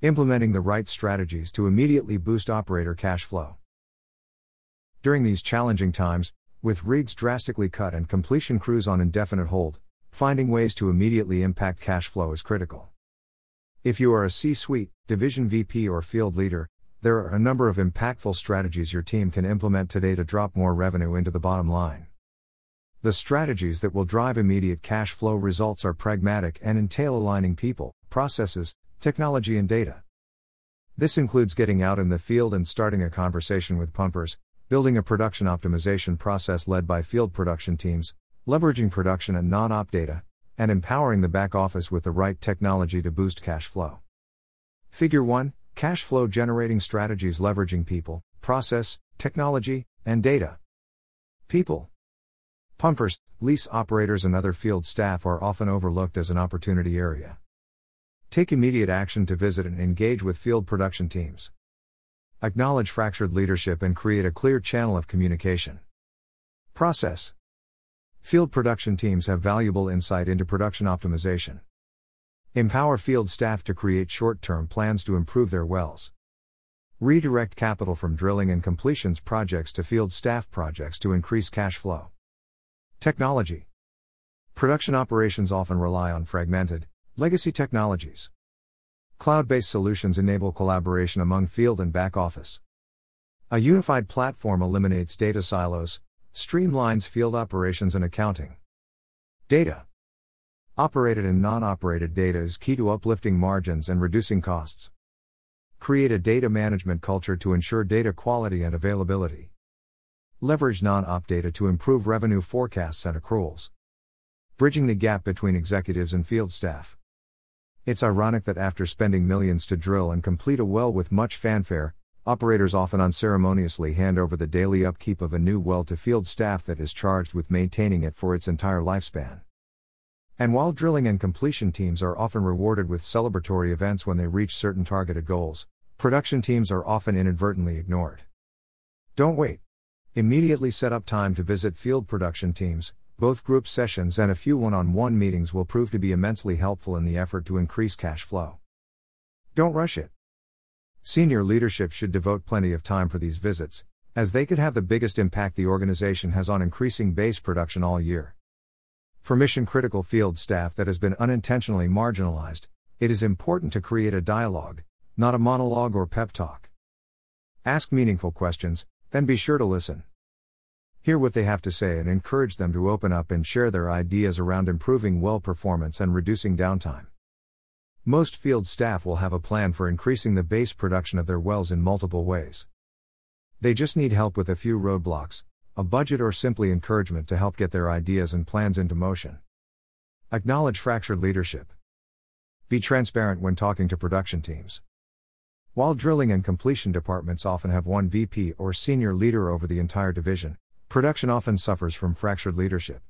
Implementing the right strategies to immediately boost operator cash flow. During these challenging times, with rigs drastically cut and completion crews on indefinite hold, finding ways to immediately impact cash flow is critical. If you are a C suite, division VP, or field leader, there are a number of impactful strategies your team can implement today to drop more revenue into the bottom line. The strategies that will drive immediate cash flow results are pragmatic and entail aligning people, processes, technology, and data. This includes getting out in the field and starting a conversation with pumpers, building a production optimization process led by field production teams, leveraging production and non op data, and empowering the back office with the right technology to boost cash flow. Figure 1 Cash flow generating strategies leveraging people, process, technology, and data. People. Pumpers, lease operators, and other field staff are often overlooked as an opportunity area. Take immediate action to visit and engage with field production teams. Acknowledge fractured leadership and create a clear channel of communication. Process Field production teams have valuable insight into production optimization. Empower field staff to create short term plans to improve their wells. Redirect capital from drilling and completions projects to field staff projects to increase cash flow. Technology Production operations often rely on fragmented, legacy technologies. Cloud based solutions enable collaboration among field and back office. A unified platform eliminates data silos, streamlines field operations and accounting. Data Operated and non operated data is key to uplifting margins and reducing costs. Create a data management culture to ensure data quality and availability. Leverage non op data to improve revenue forecasts and accruals. Bridging the gap between executives and field staff. It's ironic that after spending millions to drill and complete a well with much fanfare, operators often unceremoniously hand over the daily upkeep of a new well to field staff that is charged with maintaining it for its entire lifespan. And while drilling and completion teams are often rewarded with celebratory events when they reach certain targeted goals, production teams are often inadvertently ignored. Don't wait. Immediately set up time to visit field production teams, both group sessions and a few one on one meetings will prove to be immensely helpful in the effort to increase cash flow. Don't rush it. Senior leadership should devote plenty of time for these visits, as they could have the biggest impact the organization has on increasing base production all year. For mission critical field staff that has been unintentionally marginalized, it is important to create a dialogue, not a monologue or pep talk. Ask meaningful questions, then be sure to listen. Hear what they have to say and encourage them to open up and share their ideas around improving well performance and reducing downtime. Most field staff will have a plan for increasing the base production of their wells in multiple ways. They just need help with a few roadblocks, a budget, or simply encouragement to help get their ideas and plans into motion. Acknowledge fractured leadership. Be transparent when talking to production teams. While drilling and completion departments often have one VP or senior leader over the entire division, production often suffers from fractured leadership.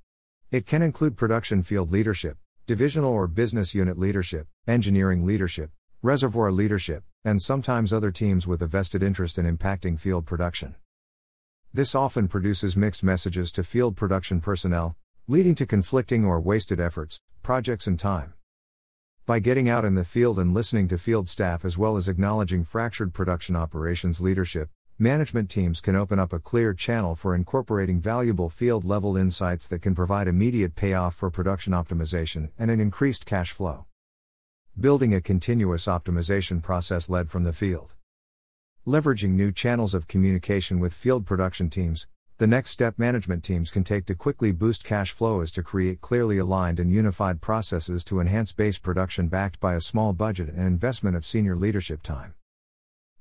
It can include production field leadership, divisional or business unit leadership, engineering leadership, reservoir leadership, and sometimes other teams with a vested interest in impacting field production. This often produces mixed messages to field production personnel, leading to conflicting or wasted efforts, projects, and time. By getting out in the field and listening to field staff as well as acknowledging fractured production operations leadership, management teams can open up a clear channel for incorporating valuable field level insights that can provide immediate payoff for production optimization and an increased cash flow. Building a continuous optimization process led from the field. Leveraging new channels of communication with field production teams, the next step management teams can take to quickly boost cash flow is to create clearly aligned and unified processes to enhance base production backed by a small budget and investment of senior leadership time.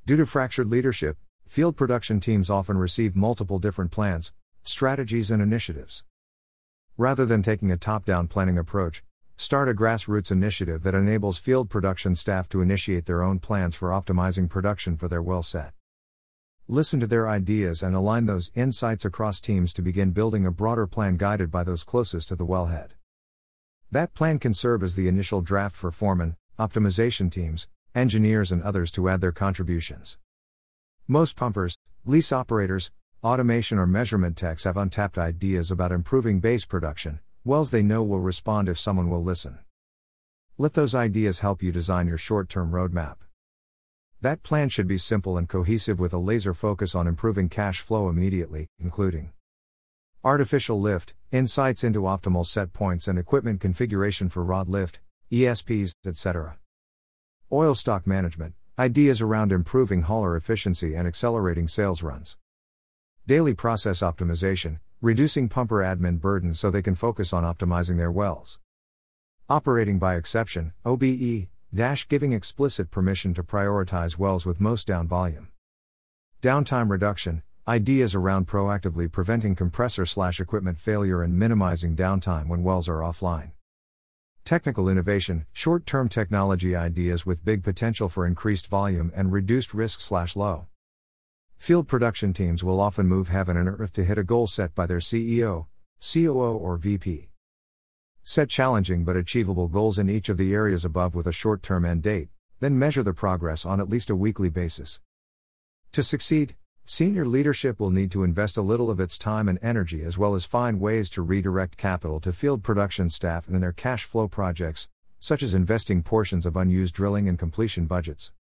Due to fractured leadership, field production teams often receive multiple different plans, strategies, and initiatives. Rather than taking a top down planning approach, start a grassroots initiative that enables field production staff to initiate their own plans for optimizing production for their well set. Listen to their ideas and align those insights across teams to begin building a broader plan guided by those closest to the wellhead. That plan can serve as the initial draft for foremen, optimization teams, engineers, and others to add their contributions. Most pumpers, lease operators, automation or measurement techs have untapped ideas about improving base production, wells they know will respond if someone will listen. Let those ideas help you design your short term roadmap. That plan should be simple and cohesive with a laser focus on improving cash flow immediately, including artificial lift, insights into optimal set points and equipment configuration for rod lift, ESPs, etc. Oil stock management, ideas around improving hauler efficiency and accelerating sales runs. Daily process optimization, reducing pumper admin burden so they can focus on optimizing their wells. Operating by exception, OBE, dash giving explicit permission to prioritize wells with most down volume. Downtime reduction, ideas around proactively preventing compressor slash equipment failure and minimizing downtime when wells are offline. Technical innovation, short term technology ideas with big potential for increased volume and reduced risk slash low. Field production teams will often move heaven and earth to hit a goal set by their CEO, COO, or VP. Set challenging but achievable goals in each of the areas above with a short term end date, then measure the progress on at least a weekly basis. To succeed, Senior leadership will need to invest a little of its time and energy as well as find ways to redirect capital to field production staff and their cash flow projects, such as investing portions of unused drilling and completion budgets.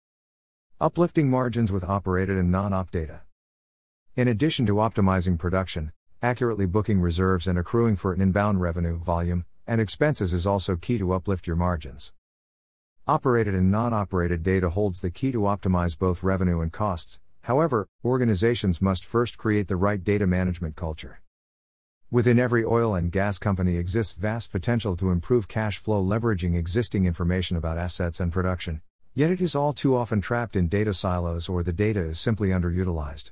Uplifting margins with operated and non op data. In addition to optimizing production, accurately booking reserves and accruing for an inbound revenue, volume, and expenses is also key to uplift your margins. Operated and non operated data holds the key to optimize both revenue and costs, However, organizations must first create the right data management culture. Within every oil and gas company exists vast potential to improve cash flow leveraging existing information about assets and production, yet it is all too often trapped in data silos or the data is simply underutilized.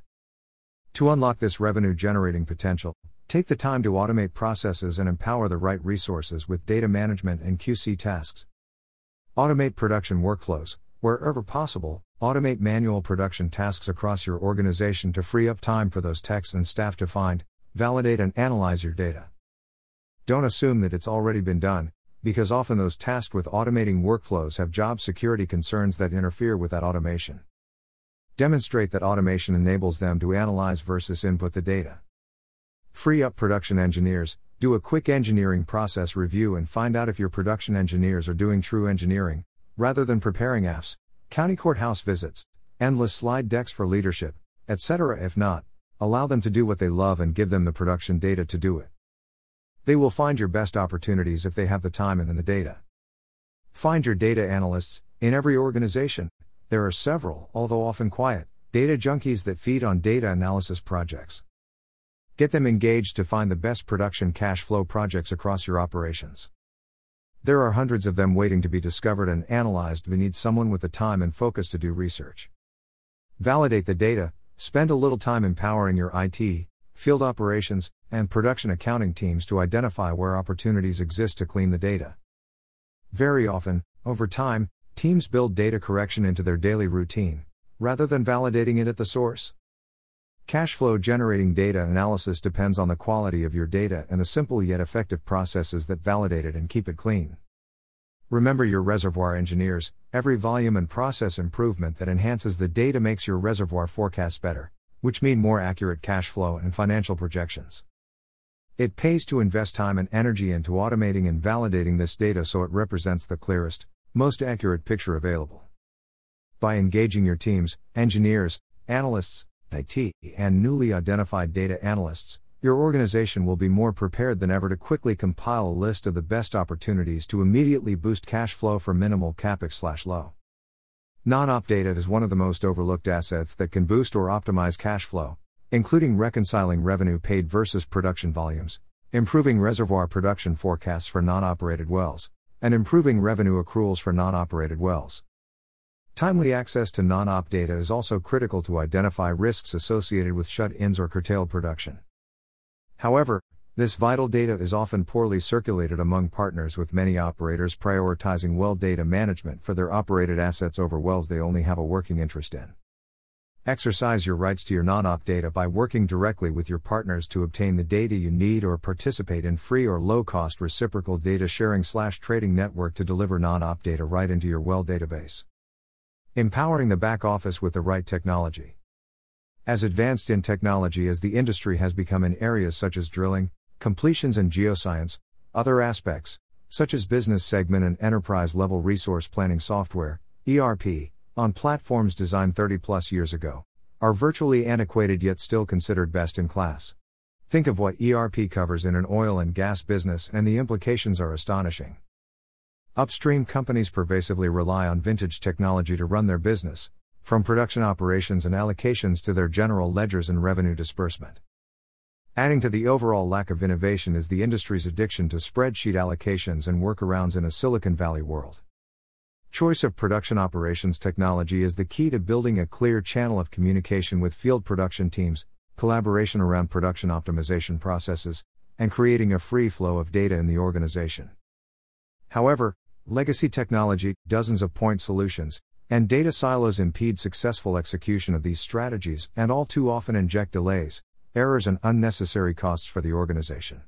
To unlock this revenue generating potential, take the time to automate processes and empower the right resources with data management and QC tasks. Automate production workflows, wherever possible, Automate manual production tasks across your organization to free up time for those techs and staff to find, validate, and analyze your data. Don't assume that it's already been done, because often those tasked with automating workflows have job security concerns that interfere with that automation. Demonstrate that automation enables them to analyze versus input the data. Free up production engineers, do a quick engineering process review and find out if your production engineers are doing true engineering, rather than preparing AFs, county courthouse visits, endless slide decks for leadership, etc. If not, allow them to do what they love and give them the production data to do it. They will find your best opportunities if they have the time and the data. Find your data analysts, in every organization, there are several, although often quiet, data junkies that feed on data analysis projects. Get them engaged to find the best production cash flow projects across your operations. There are hundreds of them waiting to be discovered and analyzed. We need someone with the time and focus to do research. Validate the data, spend a little time empowering your IT, field operations, and production accounting teams to identify where opportunities exist to clean the data. Very often, over time, teams build data correction into their daily routine, rather than validating it at the source. Cash flow generating data analysis depends on the quality of your data and the simple yet effective processes that validate it and keep it clean. Remember your reservoir engineers, every volume and process improvement that enhances the data makes your reservoir forecasts better, which mean more accurate cash flow and financial projections. It pays to invest time and energy into automating and validating this data so it represents the clearest, most accurate picture available. By engaging your teams, engineers, analysts, IT, and newly identified data analysts, your organization will be more prepared than ever to quickly compile a list of the best opportunities to immediately boost cash flow for minimal capex low. Non-op data is one of the most overlooked assets that can boost or optimize cash flow, including reconciling revenue paid versus production volumes, improving reservoir production forecasts for non-operated wells, and improving revenue accruals for non-operated wells. Timely access to non op data is also critical to identify risks associated with shut ins or curtailed production. However, this vital data is often poorly circulated among partners, with many operators prioritizing well data management for their operated assets over wells they only have a working interest in. Exercise your rights to your non op data by working directly with your partners to obtain the data you need or participate in free or low cost reciprocal data sharing slash trading network to deliver non op data right into your well database. Empowering the back office with the right technology. As advanced in technology as the industry has become in areas such as drilling, completions, and geoscience, other aspects, such as business segment and enterprise level resource planning software, ERP, on platforms designed 30 plus years ago, are virtually antiquated yet still considered best in class. Think of what ERP covers in an oil and gas business, and the implications are astonishing. Upstream companies pervasively rely on vintage technology to run their business, from production operations and allocations to their general ledgers and revenue disbursement. Adding to the overall lack of innovation is the industry's addiction to spreadsheet allocations and workarounds in a Silicon Valley world. Choice of production operations technology is the key to building a clear channel of communication with field production teams, collaboration around production optimization processes, and creating a free flow of data in the organization. However, legacy technology, dozens of point solutions, and data silos impede successful execution of these strategies and all too often inject delays, errors, and unnecessary costs for the organization.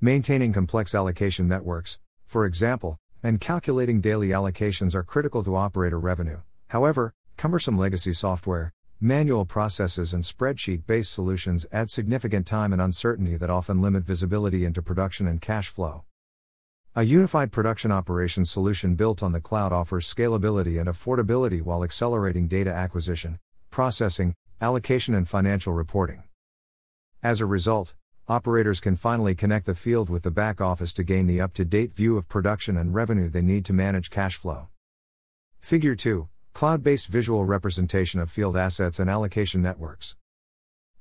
Maintaining complex allocation networks, for example, and calculating daily allocations are critical to operator revenue. However, cumbersome legacy software, manual processes, and spreadsheet based solutions add significant time and uncertainty that often limit visibility into production and cash flow. A unified production operations solution built on the cloud offers scalability and affordability while accelerating data acquisition, processing, allocation, and financial reporting. As a result, operators can finally connect the field with the back office to gain the up to date view of production and revenue they need to manage cash flow. Figure 2 Cloud based visual representation of field assets and allocation networks.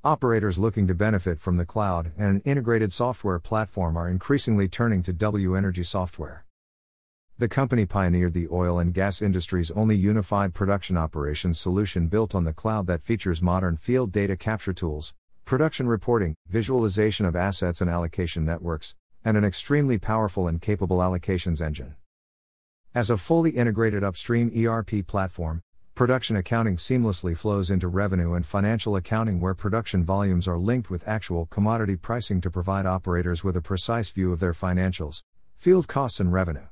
Operators looking to benefit from the cloud and an integrated software platform are increasingly turning to W Energy Software. The company pioneered the oil and gas industry's only unified production operations solution built on the cloud that features modern field data capture tools, production reporting, visualization of assets and allocation networks, and an extremely powerful and capable allocations engine. As a fully integrated upstream ERP platform, production accounting seamlessly flows into revenue and financial accounting where production volumes are linked with actual commodity pricing to provide operators with a precise view of their financials, field costs, and revenue.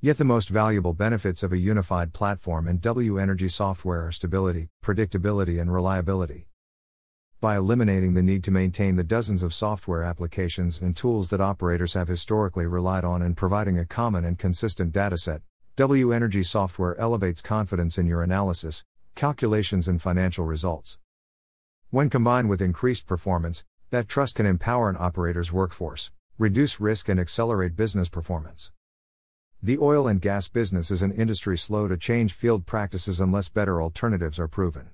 Yet the most valuable benefits of a unified platform and W Energy software are stability, predictability, and reliability by eliminating the need to maintain the dozens of software applications and tools that operators have historically relied on and providing a common and consistent dataset. W Energy software elevates confidence in your analysis, calculations, and financial results. When combined with increased performance, that trust can empower an operator's workforce, reduce risk, and accelerate business performance. The oil and gas business is an industry slow to change field practices unless better alternatives are proven.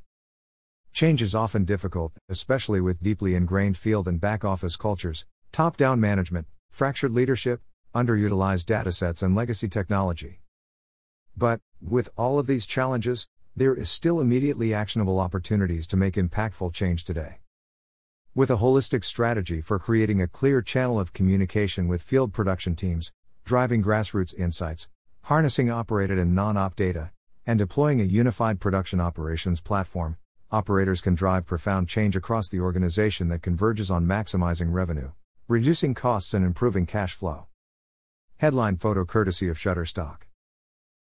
Change is often difficult, especially with deeply ingrained field and back office cultures, top down management, fractured leadership, underutilized datasets, and legacy technology. But, with all of these challenges, there is still immediately actionable opportunities to make impactful change today. With a holistic strategy for creating a clear channel of communication with field production teams, driving grassroots insights, harnessing operated and non op data, and deploying a unified production operations platform, operators can drive profound change across the organization that converges on maximizing revenue, reducing costs, and improving cash flow. Headline photo courtesy of Shutterstock.